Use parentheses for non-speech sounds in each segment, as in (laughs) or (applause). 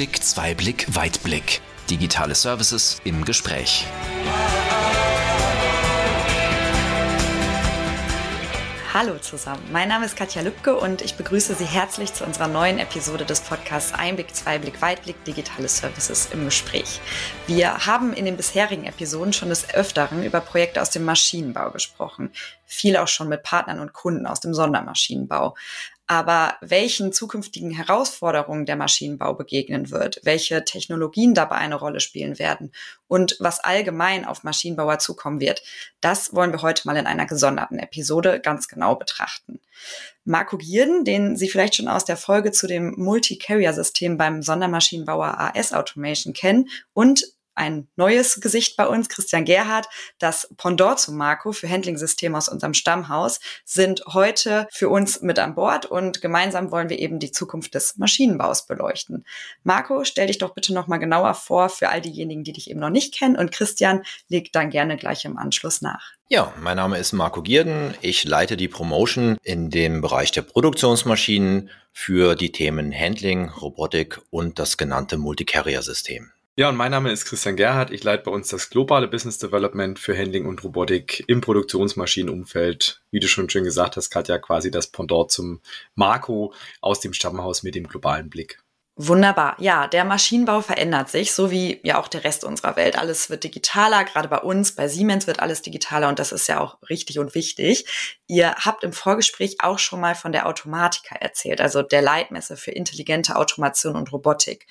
Einblick, Zweiblick, Weitblick. Digitale Services im Gespräch. Hallo zusammen, mein Name ist Katja Lübke und ich begrüße Sie herzlich zu unserer neuen Episode des Podcasts Einblick, Zweiblick, Weitblick, digitale Services im Gespräch. Wir haben in den bisherigen Episoden schon des Öfteren über Projekte aus dem Maschinenbau gesprochen, viel auch schon mit Partnern und Kunden aus dem Sondermaschinenbau. Aber welchen zukünftigen Herausforderungen der Maschinenbau begegnen wird, welche Technologien dabei eine Rolle spielen werden und was allgemein auf Maschinenbauer zukommen wird, das wollen wir heute mal in einer gesonderten Episode ganz genau betrachten. Marco Gierden, den Sie vielleicht schon aus der Folge zu dem Multi-Carrier-System beim Sondermaschinenbauer AS Automation kennen und ein neues Gesicht bei uns, Christian Gerhardt. Das Pendant zu Marco für Handling-Systeme aus unserem Stammhaus sind heute für uns mit an Bord und gemeinsam wollen wir eben die Zukunft des Maschinenbaus beleuchten. Marco, stell dich doch bitte nochmal genauer vor für all diejenigen, die dich eben noch nicht kennen und Christian legt dann gerne gleich im Anschluss nach. Ja, mein Name ist Marco Gierden. Ich leite die Promotion in dem Bereich der Produktionsmaschinen für die Themen Handling, Robotik und das genannte Multicarrier-System. Ja, und mein Name ist Christian Gerhardt. Ich leite bei uns das globale Business Development für Handling und Robotik im Produktionsmaschinenumfeld. Wie du schon schön gesagt hast, Katja, quasi das Pendant zum Marco aus dem Stammhaus mit dem globalen Blick. Wunderbar. Ja, der Maschinenbau verändert sich, so wie ja auch der Rest unserer Welt. Alles wird digitaler, gerade bei uns, bei Siemens wird alles digitaler und das ist ja auch richtig und wichtig. Ihr habt im Vorgespräch auch schon mal von der Automatika erzählt, also der Leitmesse für intelligente Automation und Robotik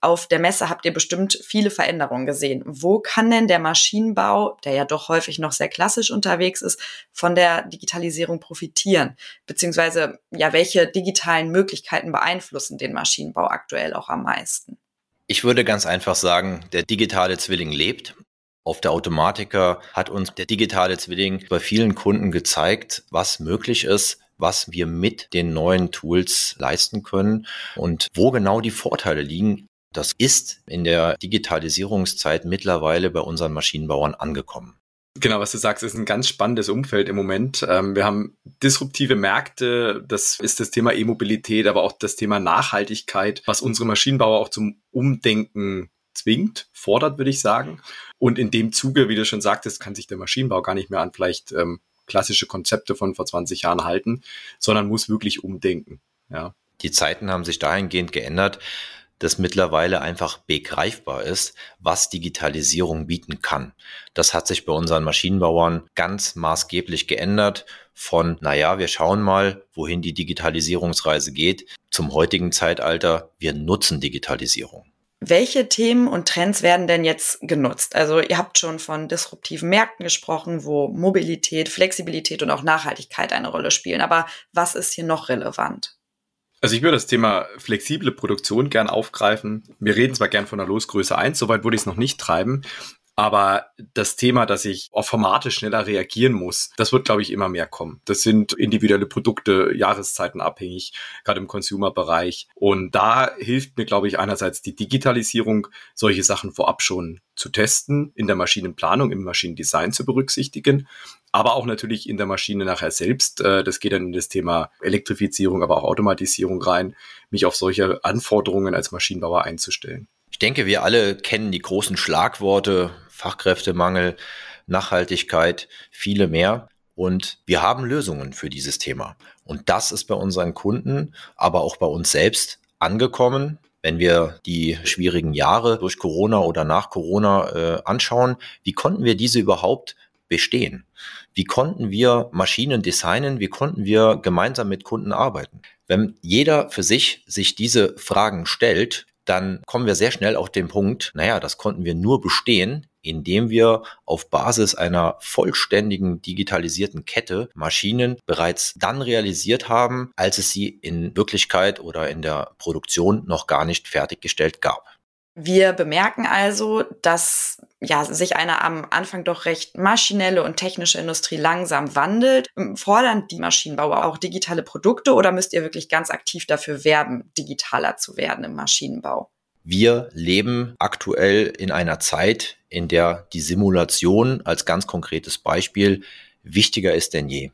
auf der Messe habt ihr bestimmt viele Veränderungen gesehen. Wo kann denn der Maschinenbau, der ja doch häufig noch sehr klassisch unterwegs ist, von der Digitalisierung profitieren? Beziehungsweise, ja, welche digitalen Möglichkeiten beeinflussen den Maschinenbau aktuell auch am meisten? Ich würde ganz einfach sagen, der digitale Zwilling lebt. Auf der Automatiker hat uns der digitale Zwilling bei vielen Kunden gezeigt, was möglich ist, was wir mit den neuen Tools leisten können und wo genau die Vorteile liegen, das ist in der Digitalisierungszeit mittlerweile bei unseren Maschinenbauern angekommen. Genau, was du sagst, ist ein ganz spannendes Umfeld im Moment. Ähm, wir haben disruptive Märkte, das ist das Thema E-Mobilität, aber auch das Thema Nachhaltigkeit, was unsere Maschinenbauer auch zum Umdenken zwingt, fordert, würde ich sagen. Und in dem Zuge, wie du schon sagtest, kann sich der Maschinenbau gar nicht mehr an vielleicht ähm, klassische Konzepte von vor 20 Jahren halten, sondern muss wirklich umdenken. Ja. Die Zeiten haben sich dahingehend geändert, dass mittlerweile einfach begreifbar ist, was Digitalisierung bieten kann. Das hat sich bei unseren Maschinenbauern ganz maßgeblich geändert von, naja, wir schauen mal, wohin die Digitalisierungsreise geht, zum heutigen Zeitalter, wir nutzen Digitalisierung. Welche Themen und Trends werden denn jetzt genutzt? Also ihr habt schon von disruptiven Märkten gesprochen, wo Mobilität, Flexibilität und auch Nachhaltigkeit eine Rolle spielen. Aber was ist hier noch relevant? Also ich würde das Thema flexible Produktion gern aufgreifen. Wir reden zwar gern von der Losgröße 1, soweit würde ich es noch nicht treiben, aber das Thema, dass ich auf Formate schneller reagieren muss, das wird, glaube ich, immer mehr kommen. Das sind individuelle Produkte, Jahreszeiten abhängig, gerade im Consumer-Bereich. Und da hilft mir, glaube ich, einerseits die Digitalisierung, solche Sachen vorab schon zu testen, in der Maschinenplanung, im Maschinendesign zu berücksichtigen aber auch natürlich in der Maschine nachher selbst. Äh, das geht dann in das Thema Elektrifizierung, aber auch Automatisierung rein, mich auf solche Anforderungen als Maschinenbauer einzustellen. Ich denke, wir alle kennen die großen Schlagworte Fachkräftemangel, Nachhaltigkeit, viele mehr. Und wir haben Lösungen für dieses Thema. Und das ist bei unseren Kunden, aber auch bei uns selbst angekommen. Wenn wir die schwierigen Jahre durch Corona oder nach Corona äh, anschauen, wie konnten wir diese überhaupt bestehen? Wie konnten wir Maschinen designen? Wie konnten wir gemeinsam mit Kunden arbeiten? Wenn jeder für sich sich diese Fragen stellt, dann kommen wir sehr schnell auf den Punkt, naja, das konnten wir nur bestehen, indem wir auf Basis einer vollständigen digitalisierten Kette Maschinen bereits dann realisiert haben, als es sie in Wirklichkeit oder in der Produktion noch gar nicht fertiggestellt gab. Wir bemerken also, dass ja, sich eine am Anfang doch recht maschinelle und technische Industrie langsam wandelt. Fordern die Maschinenbauer auch digitale Produkte oder müsst ihr wirklich ganz aktiv dafür werben, digitaler zu werden im Maschinenbau? Wir leben aktuell in einer Zeit, in der die Simulation als ganz konkretes Beispiel wichtiger ist denn je.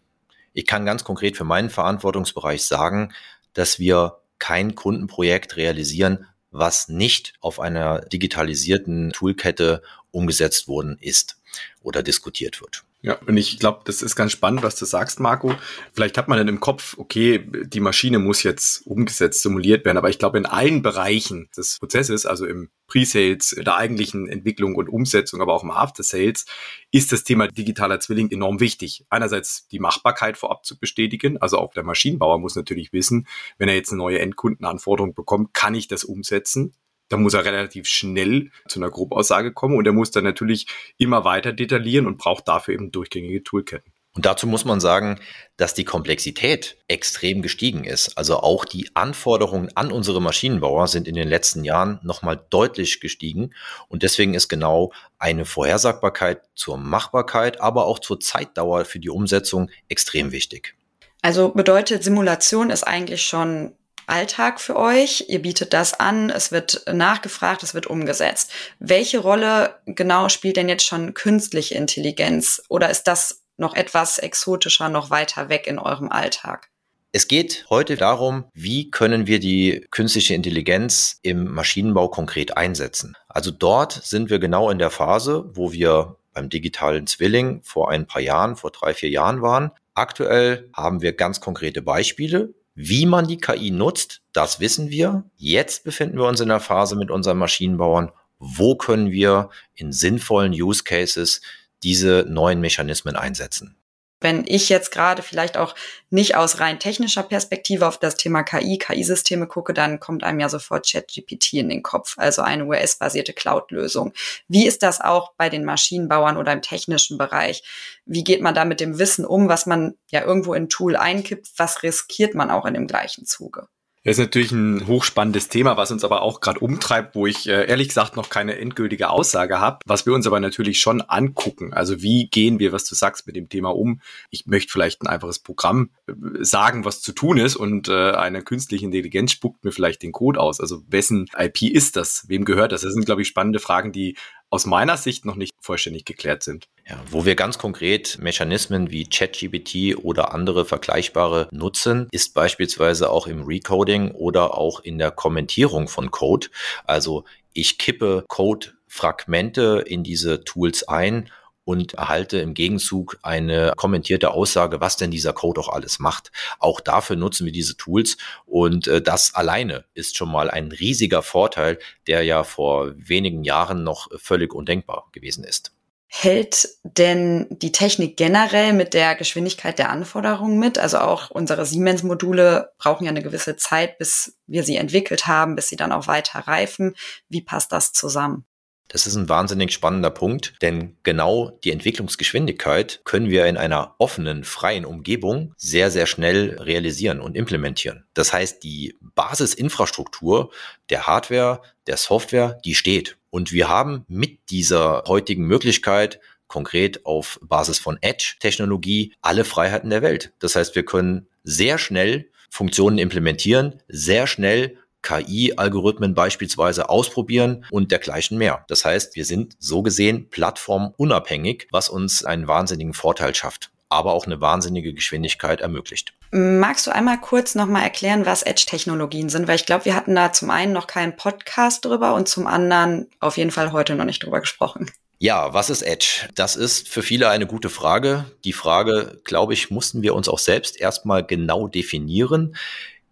Ich kann ganz konkret für meinen Verantwortungsbereich sagen, dass wir kein Kundenprojekt realisieren, was nicht auf einer digitalisierten Toolkette umgesetzt worden ist oder diskutiert wird. Ja, und ich glaube, das ist ganz spannend, was du sagst, Marco. Vielleicht hat man dann im Kopf, okay, die Maschine muss jetzt umgesetzt, simuliert werden, aber ich glaube, in allen Bereichen des Prozesses, also im Pre-Sales, der eigentlichen Entwicklung und Umsetzung, aber auch im After-Sales, ist das Thema digitaler Zwilling enorm wichtig. Einerseits die Machbarkeit vorab zu bestätigen, also auch der Maschinenbauer muss natürlich wissen, wenn er jetzt eine neue Endkundenanforderung bekommt, kann ich das umsetzen? Da muss er relativ schnell zu einer Grobaussage kommen und er muss dann natürlich immer weiter detaillieren und braucht dafür eben durchgängige Toolketten. Und dazu muss man sagen, dass die Komplexität extrem gestiegen ist. Also auch die Anforderungen an unsere Maschinenbauer sind in den letzten Jahren nochmal deutlich gestiegen. Und deswegen ist genau eine Vorhersagbarkeit zur Machbarkeit, aber auch zur Zeitdauer für die Umsetzung extrem wichtig. Also bedeutet, Simulation ist eigentlich schon Alltag für euch. Ihr bietet das an, es wird nachgefragt, es wird umgesetzt. Welche Rolle genau spielt denn jetzt schon künstliche Intelligenz? Oder ist das noch etwas exotischer, noch weiter weg in eurem Alltag? Es geht heute darum, wie können wir die künstliche Intelligenz im Maschinenbau konkret einsetzen. Also dort sind wir genau in der Phase, wo wir beim digitalen Zwilling vor ein paar Jahren, vor drei, vier Jahren waren. Aktuell haben wir ganz konkrete Beispiele, wie man die KI nutzt, das wissen wir. Jetzt befinden wir uns in der Phase mit unseren Maschinenbauern, wo können wir in sinnvollen Use Cases diese neuen Mechanismen einsetzen wenn ich jetzt gerade vielleicht auch nicht aus rein technischer Perspektive auf das Thema KI, KI-Systeme gucke, dann kommt einem ja sofort ChatGPT in den Kopf, also eine US-basierte Cloud-Lösung. Wie ist das auch bei den Maschinenbauern oder im technischen Bereich? Wie geht man da mit dem Wissen um, was man ja irgendwo in Tool einkippt? Was riskiert man auch in dem gleichen Zuge? Das ist natürlich ein hochspannendes Thema, was uns aber auch gerade umtreibt, wo ich äh, ehrlich gesagt noch keine endgültige Aussage habe, was wir uns aber natürlich schon angucken. Also wie gehen wir, was du sagst, mit dem Thema um? Ich möchte vielleicht ein einfaches Programm äh, sagen, was zu tun ist und äh, eine künstliche Intelligenz spuckt mir vielleicht den Code aus. Also wessen IP ist das? Wem gehört das? Das sind, glaube ich, spannende Fragen, die aus meiner Sicht noch nicht vollständig geklärt sind. Ja, wo wir ganz konkret Mechanismen wie ChatGPT oder andere vergleichbare nutzen, ist beispielsweise auch im Recoding oder auch in der Kommentierung von Code. Also ich kippe Code-Fragmente in diese Tools ein und erhalte im Gegenzug eine kommentierte Aussage, was denn dieser Code auch alles macht. Auch dafür nutzen wir diese Tools und äh, das alleine ist schon mal ein riesiger Vorteil, der ja vor wenigen Jahren noch völlig undenkbar gewesen ist. Hält denn die Technik generell mit der Geschwindigkeit der Anforderungen mit? Also auch unsere Siemens-Module brauchen ja eine gewisse Zeit, bis wir sie entwickelt haben, bis sie dann auch weiter reifen. Wie passt das zusammen? Das ist ein wahnsinnig spannender Punkt, denn genau die Entwicklungsgeschwindigkeit können wir in einer offenen, freien Umgebung sehr, sehr schnell realisieren und implementieren. Das heißt, die Basisinfrastruktur der Hardware, der Software, die steht. Und wir haben mit dieser heutigen Möglichkeit konkret auf Basis von Edge-Technologie alle Freiheiten der Welt. Das heißt, wir können sehr schnell Funktionen implementieren, sehr schnell KI-Algorithmen beispielsweise ausprobieren und dergleichen mehr. Das heißt, wir sind so gesehen plattformunabhängig, was uns einen wahnsinnigen Vorteil schafft aber auch eine wahnsinnige Geschwindigkeit ermöglicht. Magst du einmal kurz nochmal erklären, was Edge-Technologien sind? Weil ich glaube, wir hatten da zum einen noch keinen Podcast drüber und zum anderen auf jeden Fall heute noch nicht drüber gesprochen. Ja, was ist Edge? Das ist für viele eine gute Frage. Die Frage, glaube ich, mussten wir uns auch selbst erstmal genau definieren.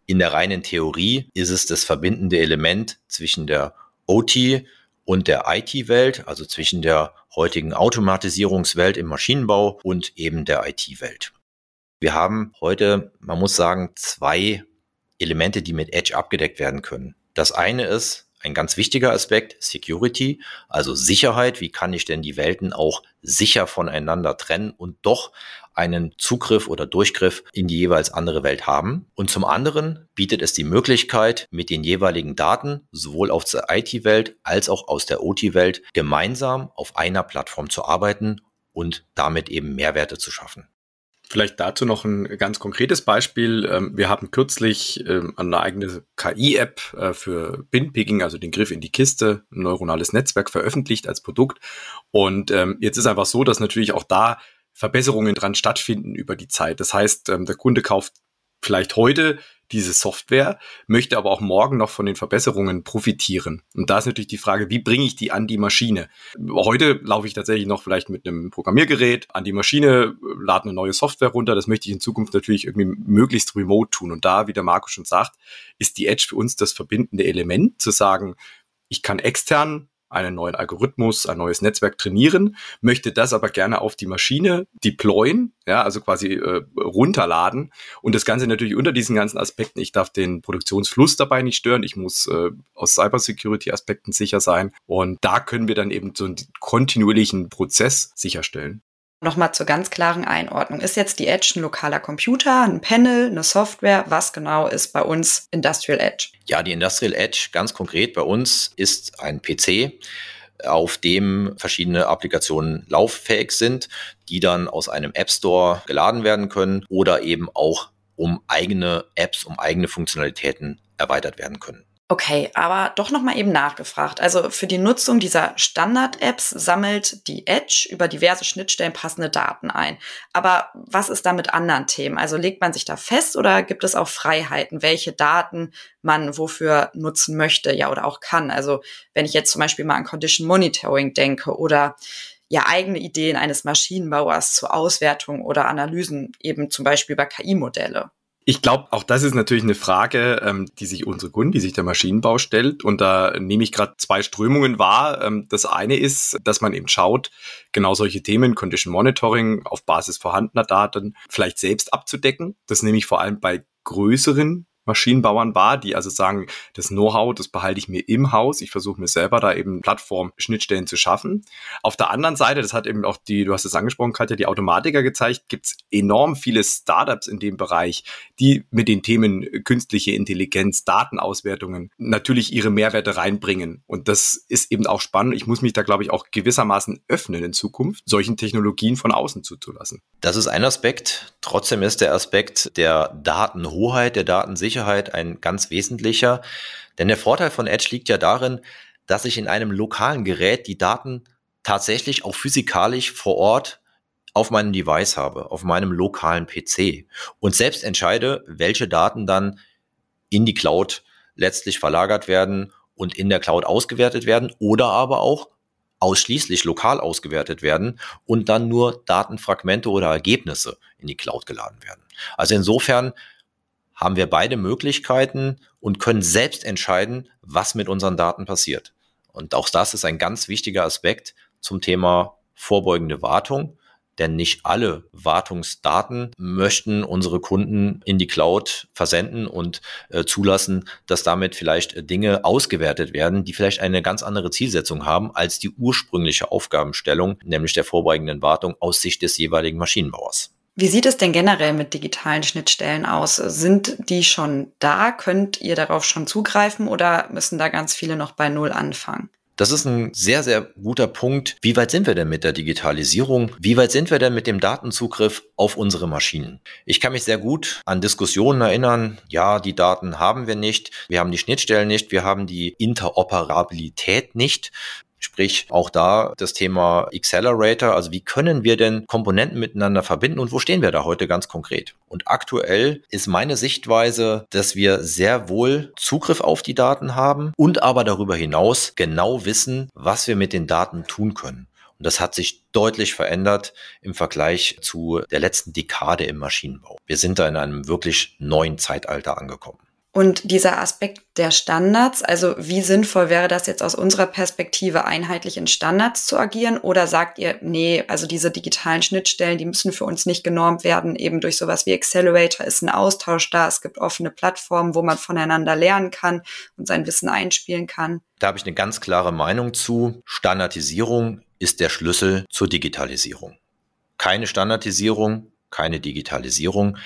In der reinen Theorie ist es das verbindende Element zwischen der OT und der IT-Welt, also zwischen der heutigen Automatisierungswelt im Maschinenbau und eben der IT-Welt. Wir haben heute, man muss sagen, zwei Elemente, die mit Edge abgedeckt werden können. Das eine ist ein ganz wichtiger Aspekt, Security, also Sicherheit. Wie kann ich denn die Welten auch sicher voneinander trennen und doch einen Zugriff oder Durchgriff in die jeweils andere Welt haben. Und zum anderen bietet es die Möglichkeit, mit den jeweiligen Daten sowohl aus der IT-Welt als auch aus der OT-Welt gemeinsam auf einer Plattform zu arbeiten und damit eben Mehrwerte zu schaffen. Vielleicht dazu noch ein ganz konkretes Beispiel. Ähm, wir haben kürzlich ähm, eine eigene KI-App äh, für Bin-Picking, also den Griff in die Kiste, ein neuronales Netzwerk veröffentlicht als Produkt. Und ähm, jetzt ist einfach so, dass natürlich auch da Verbesserungen dran stattfinden über die Zeit. Das heißt, der Kunde kauft vielleicht heute diese Software, möchte aber auch morgen noch von den Verbesserungen profitieren. Und da ist natürlich die Frage, wie bringe ich die an die Maschine? Heute laufe ich tatsächlich noch vielleicht mit einem Programmiergerät an die Maschine, lade eine neue Software runter. Das möchte ich in Zukunft natürlich irgendwie möglichst remote tun. Und da, wie der Marco schon sagt, ist die Edge für uns das verbindende Element, zu sagen, ich kann extern einen neuen Algorithmus, ein neues Netzwerk trainieren, möchte das aber gerne auf die Maschine deployen, ja, also quasi äh, runterladen und das Ganze natürlich unter diesen ganzen Aspekten. Ich darf den Produktionsfluss dabei nicht stören. Ich muss äh, aus Cybersecurity-Aspekten sicher sein und da können wir dann eben so einen kontinuierlichen Prozess sicherstellen. Nochmal zur ganz klaren Einordnung. Ist jetzt die Edge ein lokaler Computer, ein Panel, eine Software? Was genau ist bei uns Industrial Edge? Ja, die Industrial Edge ganz konkret bei uns ist ein PC, auf dem verschiedene Applikationen lauffähig sind, die dann aus einem App Store geladen werden können oder eben auch um eigene Apps, um eigene Funktionalitäten erweitert werden können. Okay, aber doch noch mal eben nachgefragt. Also für die Nutzung dieser Standard-Apps sammelt die Edge über diverse Schnittstellen passende Daten ein. Aber was ist da mit anderen Themen? Also legt man sich da fest oder gibt es auch Freiheiten, welche Daten man wofür nutzen möchte, ja oder auch kann? Also wenn ich jetzt zum Beispiel mal an Condition Monitoring denke oder ja eigene Ideen eines Maschinenbauers zur Auswertung oder Analysen, eben zum Beispiel über KI-Modelle. Ich glaube, auch das ist natürlich eine Frage, ähm, die sich unsere Kunden, die sich der Maschinenbau stellt. Und da nehme ich gerade zwei Strömungen wahr. Ähm, das eine ist, dass man eben schaut, genau solche Themen, Condition Monitoring auf Basis vorhandener Daten, vielleicht selbst abzudecken. Das nehme ich vor allem bei größeren Maschinenbauern war, die also sagen, das Know-how, das behalte ich mir im Haus. Ich versuche mir selber da eben Plattform-Schnittstellen zu schaffen. Auf der anderen Seite, das hat eben auch die, du hast es angesprochen, Katja, die Automatiker gezeigt, gibt es enorm viele Startups in dem Bereich, die mit den Themen künstliche Intelligenz, Datenauswertungen natürlich ihre Mehrwerte reinbringen. Und das ist eben auch spannend. Ich muss mich da, glaube ich, auch gewissermaßen öffnen in Zukunft, solchen Technologien von außen zuzulassen. Das ist ein Aspekt. Trotzdem ist der Aspekt der Datenhoheit, der Datensicherheit Sicherheit ein ganz wesentlicher. Denn der Vorteil von Edge liegt ja darin, dass ich in einem lokalen Gerät die Daten tatsächlich auch physikalisch vor Ort auf meinem Device habe, auf meinem lokalen PC und selbst entscheide, welche Daten dann in die Cloud letztlich verlagert werden und in der Cloud ausgewertet werden oder aber auch ausschließlich lokal ausgewertet werden und dann nur Datenfragmente oder Ergebnisse in die Cloud geladen werden. Also insofern haben wir beide Möglichkeiten und können selbst entscheiden, was mit unseren Daten passiert. Und auch das ist ein ganz wichtiger Aspekt zum Thema vorbeugende Wartung. Denn nicht alle Wartungsdaten möchten unsere Kunden in die Cloud versenden und äh, zulassen, dass damit vielleicht Dinge ausgewertet werden, die vielleicht eine ganz andere Zielsetzung haben als die ursprüngliche Aufgabenstellung, nämlich der vorbeugenden Wartung aus Sicht des jeweiligen Maschinenbauers. Wie sieht es denn generell mit digitalen Schnittstellen aus? Sind die schon da? Könnt ihr darauf schon zugreifen oder müssen da ganz viele noch bei Null anfangen? Das ist ein sehr, sehr guter Punkt. Wie weit sind wir denn mit der Digitalisierung? Wie weit sind wir denn mit dem Datenzugriff auf unsere Maschinen? Ich kann mich sehr gut an Diskussionen erinnern. Ja, die Daten haben wir nicht. Wir haben die Schnittstellen nicht. Wir haben die Interoperabilität nicht. Sprich, auch da das Thema Accelerator, also wie können wir denn Komponenten miteinander verbinden und wo stehen wir da heute ganz konkret? Und aktuell ist meine Sichtweise, dass wir sehr wohl Zugriff auf die Daten haben und aber darüber hinaus genau wissen, was wir mit den Daten tun können. Und das hat sich deutlich verändert im Vergleich zu der letzten Dekade im Maschinenbau. Wir sind da in einem wirklich neuen Zeitalter angekommen. Und dieser Aspekt der Standards, also wie sinnvoll wäre das jetzt aus unserer Perspektive, einheitlich in Standards zu agieren? Oder sagt ihr, nee, also diese digitalen Schnittstellen, die müssen für uns nicht genormt werden, eben durch sowas wie Accelerator ist ein Austausch da, es gibt offene Plattformen, wo man voneinander lernen kann und sein Wissen einspielen kann? Da habe ich eine ganz klare Meinung zu. Standardisierung ist der Schlüssel zur Digitalisierung. Keine Standardisierung, keine Digitalisierung.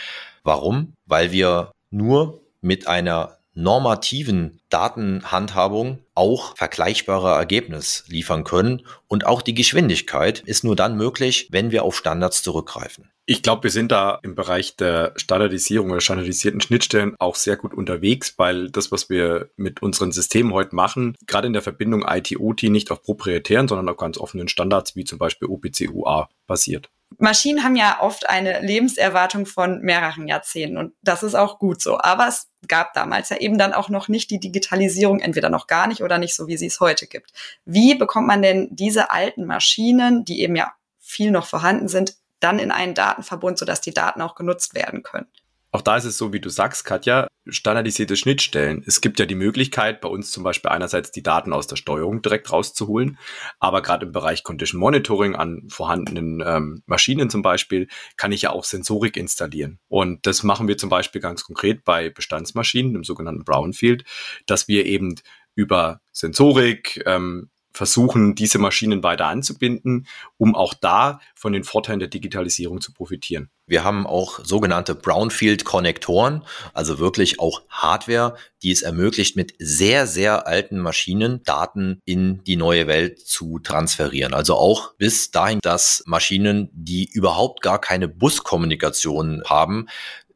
Warum? Weil wir nur mit einer normativen Datenhandhabung auch vergleichbare Ergebnisse liefern können. Und auch die Geschwindigkeit ist nur dann möglich, wenn wir auf Standards zurückgreifen. Ich glaube, wir sind da im Bereich der Standardisierung oder standardisierten Schnittstellen auch sehr gut unterwegs, weil das, was wir mit unseren Systemen heute machen, gerade in der Verbindung IT-OT nicht auf proprietären, sondern auf ganz offenen Standards wie zum Beispiel OPC-UA basiert. Maschinen haben ja oft eine Lebenserwartung von mehreren Jahrzehnten und das ist auch gut so. Aber es gab damals ja eben dann auch noch nicht die Digitalisierung, entweder noch gar nicht oder nicht so, wie sie es heute gibt. Wie bekommt man denn diese alten Maschinen, die eben ja viel noch vorhanden sind, dann in einen Datenverbund, sodass die Daten auch genutzt werden können? Auch da ist es so, wie du sagst, Katja, standardisierte Schnittstellen. Es gibt ja die Möglichkeit, bei uns zum Beispiel einerseits die Daten aus der Steuerung direkt rauszuholen, aber gerade im Bereich Condition Monitoring an vorhandenen ähm, Maschinen zum Beispiel kann ich ja auch Sensorik installieren. Und das machen wir zum Beispiel ganz konkret bei Bestandsmaschinen, im sogenannten Brownfield, dass wir eben über Sensorik, ähm, versuchen, diese Maschinen weiter anzubinden, um auch da von den Vorteilen der Digitalisierung zu profitieren. Wir haben auch sogenannte Brownfield-Konnektoren, also wirklich auch Hardware, die es ermöglicht, mit sehr, sehr alten Maschinen Daten in die neue Welt zu transferieren. Also auch bis dahin, dass Maschinen, die überhaupt gar keine Buskommunikation haben,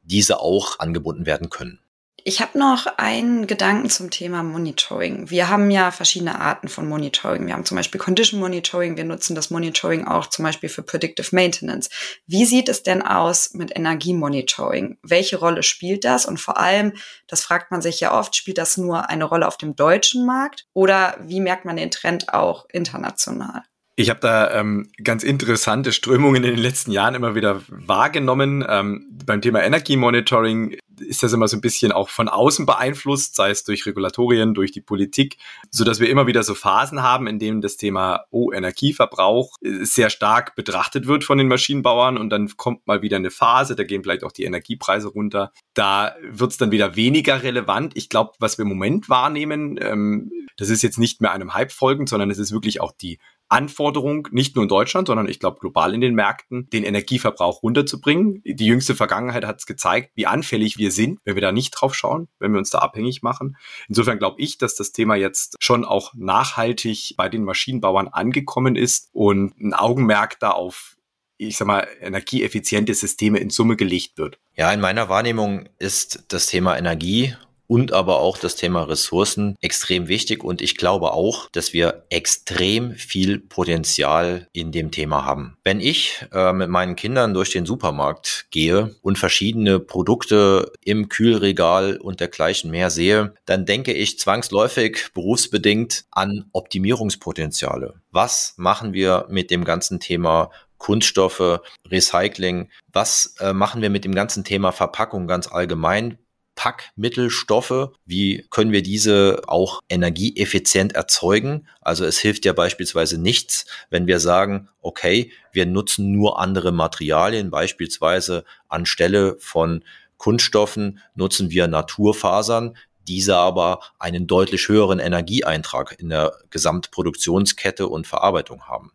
diese auch angebunden werden können. Ich habe noch einen Gedanken zum Thema Monitoring. Wir haben ja verschiedene Arten von Monitoring. Wir haben zum Beispiel Condition Monitoring. Wir nutzen das Monitoring auch zum Beispiel für Predictive Maintenance. Wie sieht es denn aus mit Energiemonitoring? Welche Rolle spielt das? Und vor allem, das fragt man sich ja oft, spielt das nur eine Rolle auf dem deutschen Markt oder wie merkt man den Trend auch international? Ich habe da ähm, ganz interessante Strömungen in den letzten Jahren immer wieder wahrgenommen. Ähm, beim Thema Energiemonitoring ist das immer so ein bisschen auch von außen beeinflusst, sei es durch Regulatorien, durch die Politik, so dass wir immer wieder so Phasen haben, in denen das Thema oh, Energieverbrauch äh, sehr stark betrachtet wird von den Maschinenbauern und dann kommt mal wieder eine Phase, da gehen vielleicht auch die Energiepreise runter. Da wird es dann wieder weniger relevant. Ich glaube, was wir im Moment wahrnehmen, ähm, das ist jetzt nicht mehr einem Hype folgend, sondern es ist wirklich auch die Anforderung, nicht nur in Deutschland, sondern ich glaube global in den Märkten, den Energieverbrauch runterzubringen. Die jüngste Vergangenheit hat es gezeigt, wie anfällig wir sind, wenn wir da nicht drauf schauen, wenn wir uns da abhängig machen. Insofern glaube ich, dass das Thema jetzt schon auch nachhaltig bei den Maschinenbauern angekommen ist und ein Augenmerk da auf ich sag mal, energieeffiziente Systeme in Summe gelegt wird. Ja, in meiner Wahrnehmung ist das Thema Energie und aber auch das Thema Ressourcen extrem wichtig. Und ich glaube auch, dass wir extrem viel Potenzial in dem Thema haben. Wenn ich äh, mit meinen Kindern durch den Supermarkt gehe und verschiedene Produkte im Kühlregal und dergleichen mehr sehe, dann denke ich zwangsläufig berufsbedingt an Optimierungspotenziale. Was machen wir mit dem ganzen Thema Kunststoffe, Recycling. Was äh, machen wir mit dem ganzen Thema Verpackung ganz allgemein? Packmittelstoffe, wie können wir diese auch energieeffizient erzeugen? Also es hilft ja beispielsweise nichts, wenn wir sagen, okay, wir nutzen nur andere Materialien, beispielsweise anstelle von Kunststoffen nutzen wir Naturfasern, diese aber einen deutlich höheren Energieeintrag in der Gesamtproduktionskette und Verarbeitung haben.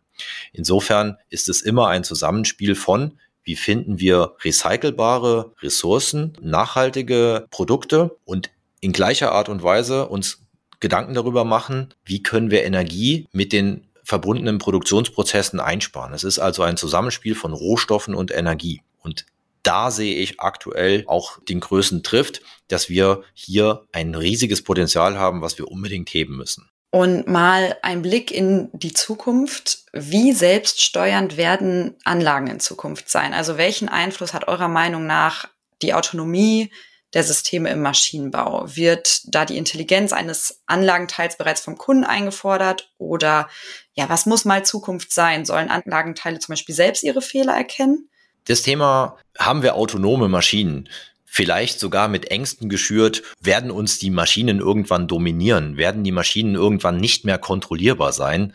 Insofern ist es immer ein Zusammenspiel von wie finden wir recycelbare Ressourcen, nachhaltige Produkte und in gleicher Art und Weise uns Gedanken darüber machen, wie können wir Energie mit den verbundenen Produktionsprozessen einsparen. Es ist also ein Zusammenspiel von Rohstoffen und Energie. Und da sehe ich aktuell auch den größten Trift, dass wir hier ein riesiges Potenzial haben, was wir unbedingt heben müssen. Und mal ein Blick in die Zukunft. Wie selbststeuernd werden Anlagen in Zukunft sein? Also welchen Einfluss hat eurer Meinung nach die Autonomie der Systeme im Maschinenbau? Wird da die Intelligenz eines Anlagenteils bereits vom Kunden eingefordert? Oder ja, was muss mal Zukunft sein? Sollen Anlagenteile zum Beispiel selbst ihre Fehler erkennen? Das Thema haben wir autonome Maschinen vielleicht sogar mit Ängsten geschürt, werden uns die Maschinen irgendwann dominieren, werden die Maschinen irgendwann nicht mehr kontrollierbar sein.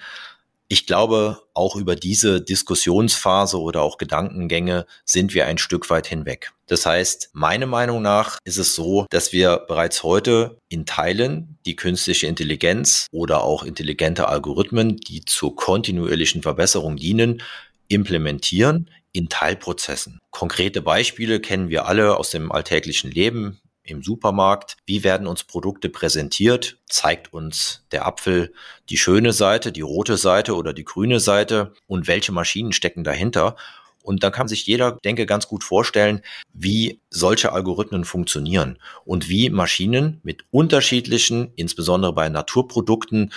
Ich glaube, auch über diese Diskussionsphase oder auch Gedankengänge sind wir ein Stück weit hinweg. Das heißt, meine Meinung nach ist es so, dass wir bereits heute in Teilen die künstliche Intelligenz oder auch intelligente Algorithmen, die zur kontinuierlichen Verbesserung dienen, implementieren in Teilprozessen. Konkrete Beispiele kennen wir alle aus dem alltäglichen Leben im Supermarkt. Wie werden uns Produkte präsentiert? Zeigt uns der Apfel die schöne Seite, die rote Seite oder die grüne Seite und welche Maschinen stecken dahinter? Und dann kann sich jeder, denke, ganz gut vorstellen, wie solche Algorithmen funktionieren und wie Maschinen mit unterschiedlichen, insbesondere bei Naturprodukten,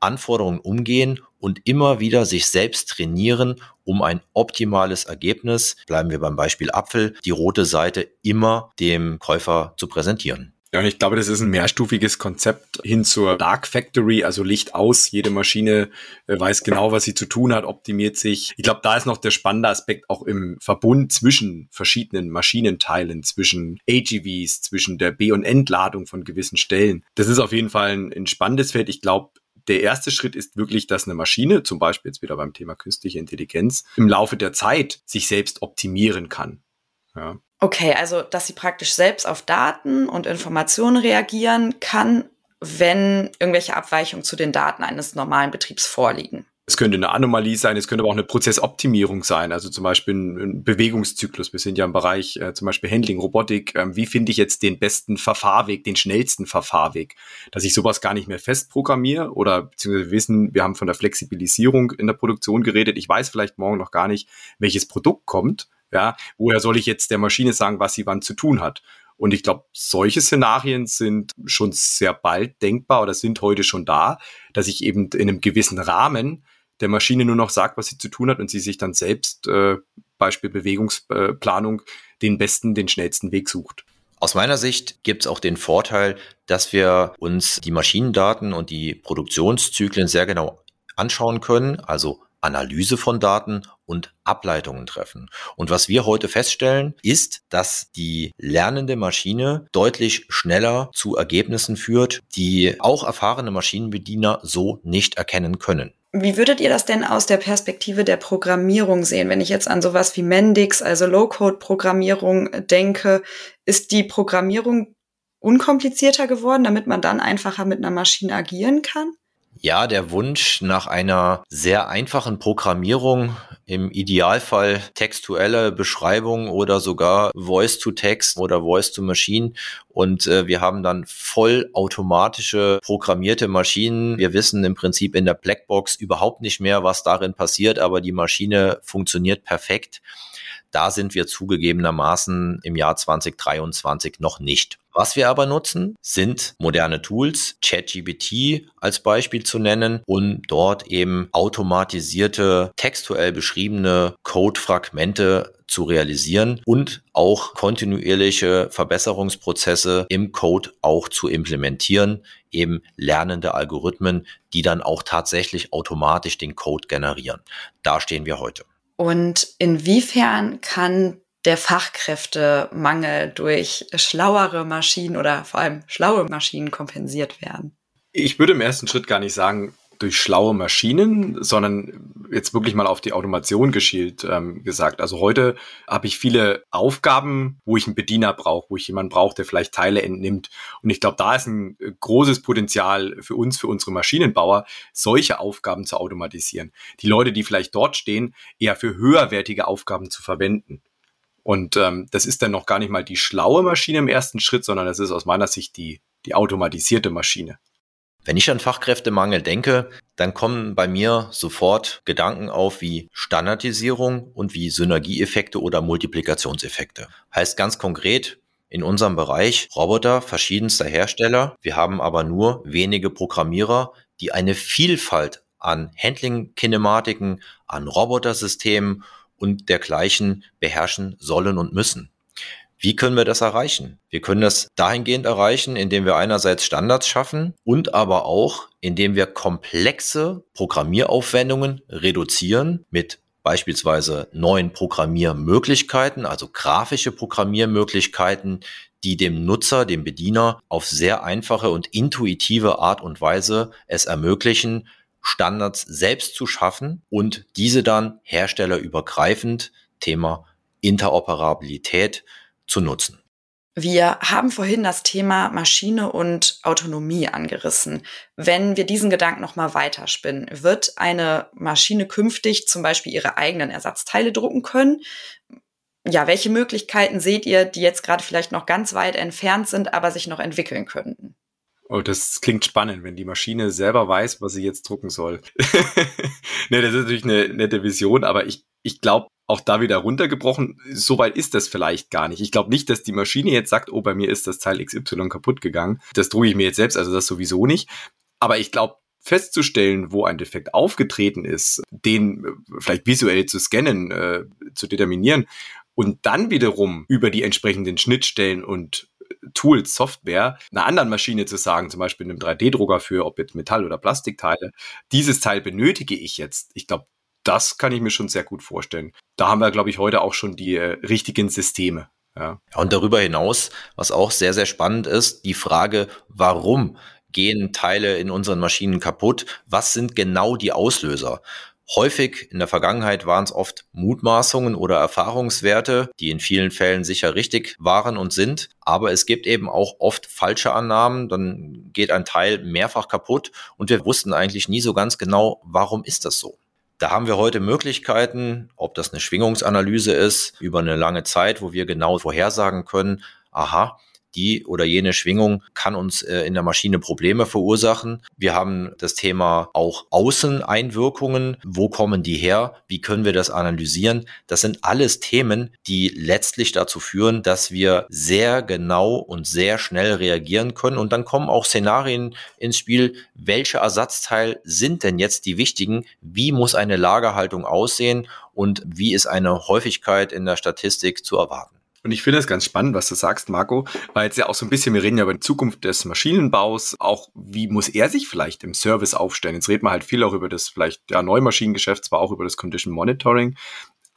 Anforderungen umgehen und immer wieder sich selbst trainieren, um ein optimales Ergebnis, bleiben wir beim Beispiel Apfel, die rote Seite immer dem Käufer zu präsentieren. Ja, und ich glaube, das ist ein mehrstufiges Konzept hin zur Dark Factory, also Licht aus. Jede Maschine äh, weiß genau, was sie zu tun hat, optimiert sich. Ich glaube, da ist noch der spannende Aspekt auch im Verbund zwischen verschiedenen Maschinenteilen, zwischen AGVs, zwischen der B- und Entladung von gewissen Stellen. Das ist auf jeden Fall ein, ein spannendes Feld. Ich glaube, der erste Schritt ist wirklich, dass eine Maschine, zum Beispiel jetzt wieder beim Thema künstliche Intelligenz, im Laufe der Zeit sich selbst optimieren kann. Ja. Okay, also dass sie praktisch selbst auf Daten und Informationen reagieren kann, wenn irgendwelche Abweichungen zu den Daten eines normalen Betriebs vorliegen. Es könnte eine Anomalie sein, es könnte aber auch eine Prozessoptimierung sein, also zum Beispiel ein, Bewegungszyklus. Wir sind ja im Bereich äh, zum Beispiel Handling, Robotik. Ähm, wie finde ich jetzt den besten Verfahrweg, den schnellsten Verfahrweg? Dass ich sowas gar nicht mehr fest programmiere oder beziehungsweise wissen, wir haben von der Flexibilisierung in der Produktion geredet. Ich weiß vielleicht morgen noch gar nicht, welches Produkt kommt. Ja, woher soll ich jetzt der Maschine sagen, was sie wann zu tun hat? Und ich glaube, solche Szenarien sind schon sehr bald denkbar oder sind heute schon da, dass ich eben in einem gewissen Rahmen der Maschine nur noch sagt, was sie zu tun hat und sie sich dann selbst, äh, Beispiel Bewegungsplanung, den besten, den schnellsten Weg sucht. Aus meiner Sicht gibt es auch den Vorteil, dass wir uns die Maschinendaten und die Produktionszyklen sehr genau anschauen können, also Analyse von Daten und Ableitungen treffen. Und was wir heute feststellen, ist, dass die lernende Maschine deutlich schneller zu Ergebnissen führt, die auch erfahrene Maschinenbediener so nicht erkennen können. Wie würdet ihr das denn aus der Perspektive der Programmierung sehen? Wenn ich jetzt an sowas wie Mendix, also Low-Code-Programmierung denke, ist die Programmierung unkomplizierter geworden, damit man dann einfacher mit einer Maschine agieren kann? Ja, der Wunsch nach einer sehr einfachen Programmierung, im Idealfall textuelle Beschreibung oder sogar Voice-to-Text oder Voice-to-Machine. Und äh, wir haben dann vollautomatische programmierte Maschinen. Wir wissen im Prinzip in der Blackbox überhaupt nicht mehr, was darin passiert, aber die Maschine funktioniert perfekt. Da sind wir zugegebenermaßen im Jahr 2023 noch nicht. Was wir aber nutzen, sind moderne Tools, ChatGPT als Beispiel zu nennen und dort eben automatisierte, textuell beschriebene Codefragmente zu realisieren und auch kontinuierliche Verbesserungsprozesse im Code auch zu implementieren, eben lernende Algorithmen, die dann auch tatsächlich automatisch den Code generieren. Da stehen wir heute. Und inwiefern kann der Fachkräftemangel durch schlauere Maschinen oder vor allem schlaue Maschinen kompensiert werden? Ich würde im ersten Schritt gar nicht sagen, durch schlaue Maschinen, sondern jetzt wirklich mal auf die Automation geschielt ähm, gesagt. Also heute habe ich viele Aufgaben, wo ich einen Bediener brauche, wo ich jemanden brauche, der vielleicht Teile entnimmt. Und ich glaube, da ist ein äh, großes Potenzial für uns, für unsere Maschinenbauer, solche Aufgaben zu automatisieren. Die Leute, die vielleicht dort stehen, eher für höherwertige Aufgaben zu verwenden. Und ähm, das ist dann noch gar nicht mal die schlaue Maschine im ersten Schritt, sondern das ist aus meiner Sicht die, die automatisierte Maschine. Wenn ich an Fachkräftemangel denke, dann kommen bei mir sofort Gedanken auf wie Standardisierung und wie Synergieeffekte oder Multiplikationseffekte. Heißt ganz konkret, in unserem Bereich Roboter verschiedenster Hersteller. Wir haben aber nur wenige Programmierer, die eine Vielfalt an Handling-Kinematiken, an Robotersystemen und dergleichen beherrschen sollen und müssen. Wie können wir das erreichen? Wir können das dahingehend erreichen, indem wir einerseits Standards schaffen und aber auch, indem wir komplexe Programmieraufwendungen reduzieren mit beispielsweise neuen Programmiermöglichkeiten, also grafische Programmiermöglichkeiten, die dem Nutzer, dem Bediener auf sehr einfache und intuitive Art und Weise es ermöglichen, Standards selbst zu schaffen und diese dann herstellerübergreifend, Thema Interoperabilität, zu nutzen. Wir haben vorhin das Thema Maschine und Autonomie angerissen. Wenn wir diesen Gedanken nochmal weiterspinnen, wird eine Maschine künftig zum Beispiel ihre eigenen Ersatzteile drucken können? Ja, welche Möglichkeiten seht ihr, die jetzt gerade vielleicht noch ganz weit entfernt sind, aber sich noch entwickeln könnten? Oh, das klingt spannend, wenn die Maschine selber weiß, was sie jetzt drucken soll. (laughs) ne, das ist natürlich eine nette Vision, aber ich, ich glaube, auch da wieder runtergebrochen, so weit ist das vielleicht gar nicht. Ich glaube nicht, dass die Maschine jetzt sagt, oh, bei mir ist das Teil XY kaputt gegangen. Das drucke ich mir jetzt selbst, also das sowieso nicht. Aber ich glaube, festzustellen, wo ein Defekt aufgetreten ist, den äh, vielleicht visuell zu scannen, äh, zu determinieren und dann wiederum über die entsprechenden Schnittstellen und Tools, Software, einer anderen Maschine zu sagen, zum Beispiel einem 3D-Drucker für ob jetzt Metall- oder Plastikteile, dieses Teil benötige ich jetzt. Ich glaube, das kann ich mir schon sehr gut vorstellen. Da haben wir, glaube ich, heute auch schon die äh, richtigen Systeme. Ja. Und darüber hinaus, was auch sehr, sehr spannend ist, die Frage, warum gehen Teile in unseren Maschinen kaputt? Was sind genau die Auslöser? Häufig in der Vergangenheit waren es oft Mutmaßungen oder Erfahrungswerte, die in vielen Fällen sicher richtig waren und sind. Aber es gibt eben auch oft falsche Annahmen. Dann geht ein Teil mehrfach kaputt und wir wussten eigentlich nie so ganz genau, warum ist das so. Da haben wir heute Möglichkeiten, ob das eine Schwingungsanalyse ist über eine lange Zeit, wo wir genau vorhersagen können, aha, die oder jene Schwingung kann uns äh, in der Maschine Probleme verursachen. Wir haben das Thema auch Außeneinwirkungen. Wo kommen die her? Wie können wir das analysieren? Das sind alles Themen, die letztlich dazu führen, dass wir sehr genau und sehr schnell reagieren können. Und dann kommen auch Szenarien ins Spiel. Welche Ersatzteil sind denn jetzt die wichtigen? Wie muss eine Lagerhaltung aussehen? Und wie ist eine Häufigkeit in der Statistik zu erwarten? Und ich finde es ganz spannend, was du sagst, Marco, weil jetzt ja auch so ein bisschen, wir reden ja über die Zukunft des Maschinenbaus, auch wie muss er sich vielleicht im Service aufstellen. Jetzt reden wir halt viel auch über das vielleicht ja, Neumaschinengeschäft, zwar auch über das Condition Monitoring,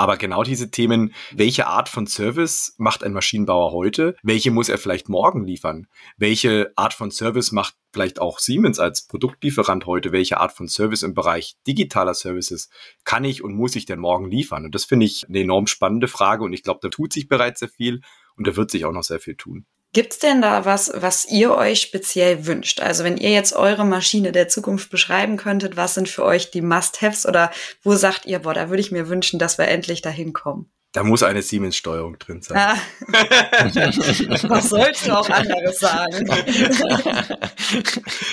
aber genau diese Themen, welche Art von Service macht ein Maschinenbauer heute? Welche muss er vielleicht morgen liefern? Welche Art von Service macht vielleicht auch Siemens als Produktlieferant heute? Welche Art von Service im Bereich digitaler Services kann ich und muss ich denn morgen liefern? Und das finde ich eine enorm spannende Frage und ich glaube, da tut sich bereits sehr viel und da wird sich auch noch sehr viel tun. Gibt's denn da was, was ihr euch speziell wünscht? Also wenn ihr jetzt eure Maschine der Zukunft beschreiben könntet, was sind für euch die Must-Haves oder wo sagt ihr, boah, da würde ich mir wünschen, dass wir endlich dahin kommen? Da muss eine Siemens-Steuerung drin sein. Ah. (laughs) was sollst du auch anderes sagen? (laughs)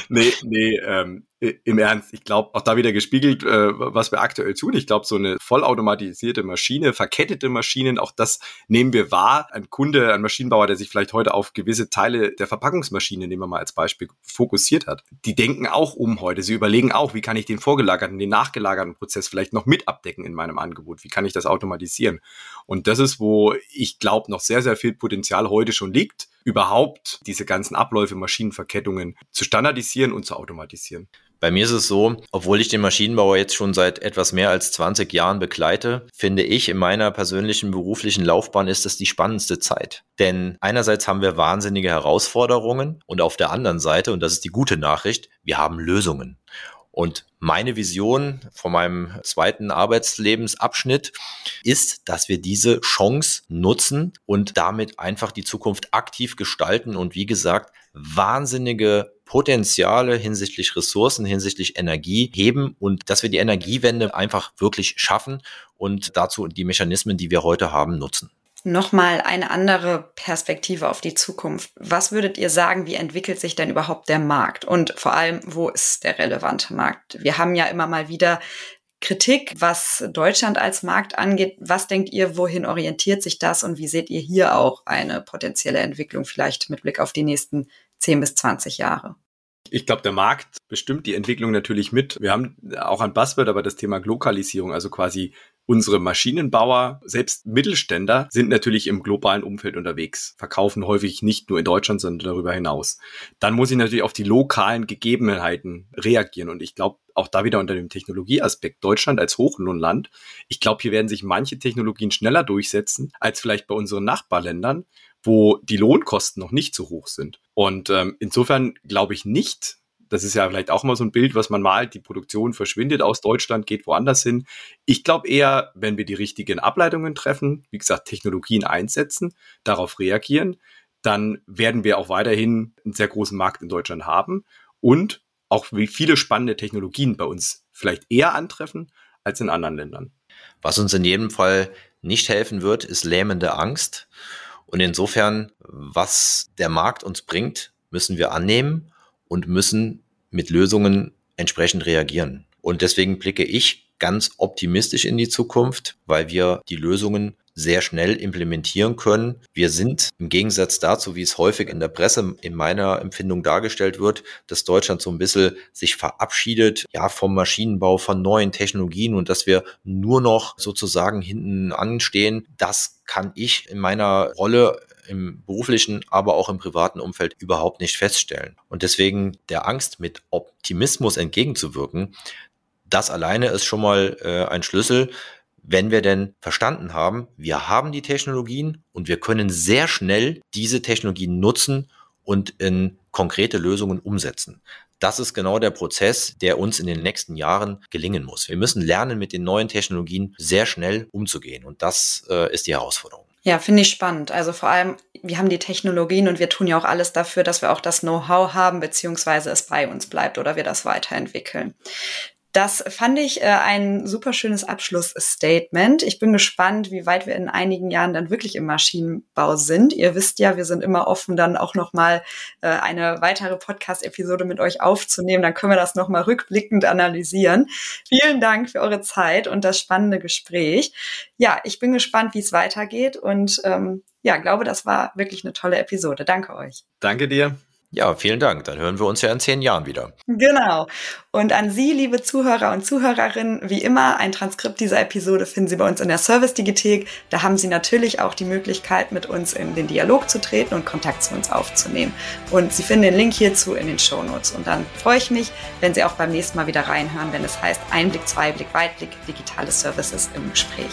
nee, nee, ähm, im Ernst, ich glaube, auch da wieder gespiegelt, äh, was wir aktuell tun. Ich glaube, so eine vollautomatisierte Maschine, verkettete Maschinen, auch das nehmen wir wahr. Ein Kunde, ein Maschinenbauer, der sich vielleicht heute auf gewisse Teile der Verpackungsmaschine, nehmen wir mal als Beispiel, fokussiert hat, die denken auch um heute. Sie überlegen auch, wie kann ich den vorgelagerten, den nachgelagerten Prozess vielleicht noch mit abdecken in meinem Angebot? Wie kann ich das automatisieren? Und das ist, wo ich glaube, noch sehr, sehr viel Potenzial heute schon liegt überhaupt diese ganzen Abläufe, Maschinenverkettungen zu standardisieren und zu automatisieren. Bei mir ist es so, obwohl ich den Maschinenbauer jetzt schon seit etwas mehr als 20 Jahren begleite, finde ich in meiner persönlichen beruflichen Laufbahn ist es die spannendste Zeit. Denn einerseits haben wir wahnsinnige Herausforderungen und auf der anderen Seite, und das ist die gute Nachricht, wir haben Lösungen. Und meine Vision von meinem zweiten Arbeitslebensabschnitt ist, dass wir diese Chance nutzen und damit einfach die Zukunft aktiv gestalten und wie gesagt, wahnsinnige Potenziale hinsichtlich Ressourcen, hinsichtlich Energie heben und dass wir die Energiewende einfach wirklich schaffen und dazu die Mechanismen, die wir heute haben, nutzen. Nochmal eine andere Perspektive auf die Zukunft. Was würdet ihr sagen, wie entwickelt sich denn überhaupt der Markt? Und vor allem, wo ist der relevante Markt? Wir haben ja immer mal wieder Kritik, was Deutschland als Markt angeht. Was denkt ihr, wohin orientiert sich das und wie seht ihr hier auch eine potenzielle Entwicklung vielleicht mit Blick auf die nächsten 10 bis 20 Jahre? Ich glaube, der Markt bestimmt die Entwicklung natürlich mit. Wir haben auch ein Buzzword, aber das Thema Lokalisierung, also quasi Unsere Maschinenbauer, selbst Mittelständler, sind natürlich im globalen Umfeld unterwegs, verkaufen häufig nicht nur in Deutschland, sondern darüber hinaus. Dann muss ich natürlich auf die lokalen Gegebenheiten reagieren. Und ich glaube, auch da wieder unter dem Technologieaspekt Deutschland als Hochlohnland. Ich glaube, hier werden sich manche Technologien schneller durchsetzen als vielleicht bei unseren Nachbarländern, wo die Lohnkosten noch nicht so hoch sind. Und ähm, insofern glaube ich nicht, das ist ja vielleicht auch mal so ein Bild, was man malt. Die Produktion verschwindet aus Deutschland, geht woanders hin. Ich glaube eher, wenn wir die richtigen Ableitungen treffen, wie gesagt, Technologien einsetzen, darauf reagieren, dann werden wir auch weiterhin einen sehr großen Markt in Deutschland haben und auch viele spannende Technologien bei uns vielleicht eher antreffen als in anderen Ländern. Was uns in jedem Fall nicht helfen wird, ist lähmende Angst. Und insofern, was der Markt uns bringt, müssen wir annehmen und müssen mit Lösungen entsprechend reagieren. Und deswegen blicke ich ganz optimistisch in die Zukunft, weil wir die Lösungen sehr schnell implementieren können. Wir sind im Gegensatz dazu, wie es häufig in der Presse in meiner Empfindung dargestellt wird, dass Deutschland so ein bisschen sich verabschiedet, ja, vom Maschinenbau, von neuen Technologien und dass wir nur noch sozusagen hinten anstehen. Das kann ich in meiner Rolle im beruflichen, aber auch im privaten Umfeld überhaupt nicht feststellen. Und deswegen der Angst mit Optimismus entgegenzuwirken, das alleine ist schon mal äh, ein Schlüssel, wenn wir denn verstanden haben, wir haben die Technologien und wir können sehr schnell diese Technologien nutzen und in konkrete Lösungen umsetzen. Das ist genau der Prozess, der uns in den nächsten Jahren gelingen muss. Wir müssen lernen, mit den neuen Technologien sehr schnell umzugehen. Und das äh, ist die Herausforderung. Ja, finde ich spannend. Also vor allem, wir haben die Technologien und wir tun ja auch alles dafür, dass wir auch das Know-how haben, beziehungsweise es bei uns bleibt oder wir das weiterentwickeln. Das fand ich äh, ein super schönes Abschlussstatement. Ich bin gespannt, wie weit wir in einigen Jahren dann wirklich im Maschinenbau sind. Ihr wisst ja, wir sind immer offen, dann auch noch mal äh, eine weitere Podcast-Episode mit euch aufzunehmen. Dann können wir das noch mal rückblickend analysieren. Vielen Dank für eure Zeit und das spannende Gespräch. Ja, ich bin gespannt, wie es weitergeht und ähm, ja, glaube, das war wirklich eine tolle Episode. Danke euch. Danke dir. Ja, vielen Dank. Dann hören wir uns ja in zehn Jahren wieder. Genau. Und an Sie, liebe Zuhörer und Zuhörerinnen, wie immer, ein Transkript dieser Episode finden Sie bei uns in der Service-Digithek. Da haben Sie natürlich auch die Möglichkeit, mit uns in den Dialog zu treten und Kontakt zu uns aufzunehmen. Und Sie finden den Link hierzu in den Show Notes. Und dann freue ich mich, wenn Sie auch beim nächsten Mal wieder reinhören, wenn es heißt Einblick, Zweiblick, Weitblick, digitale Services im Gespräch.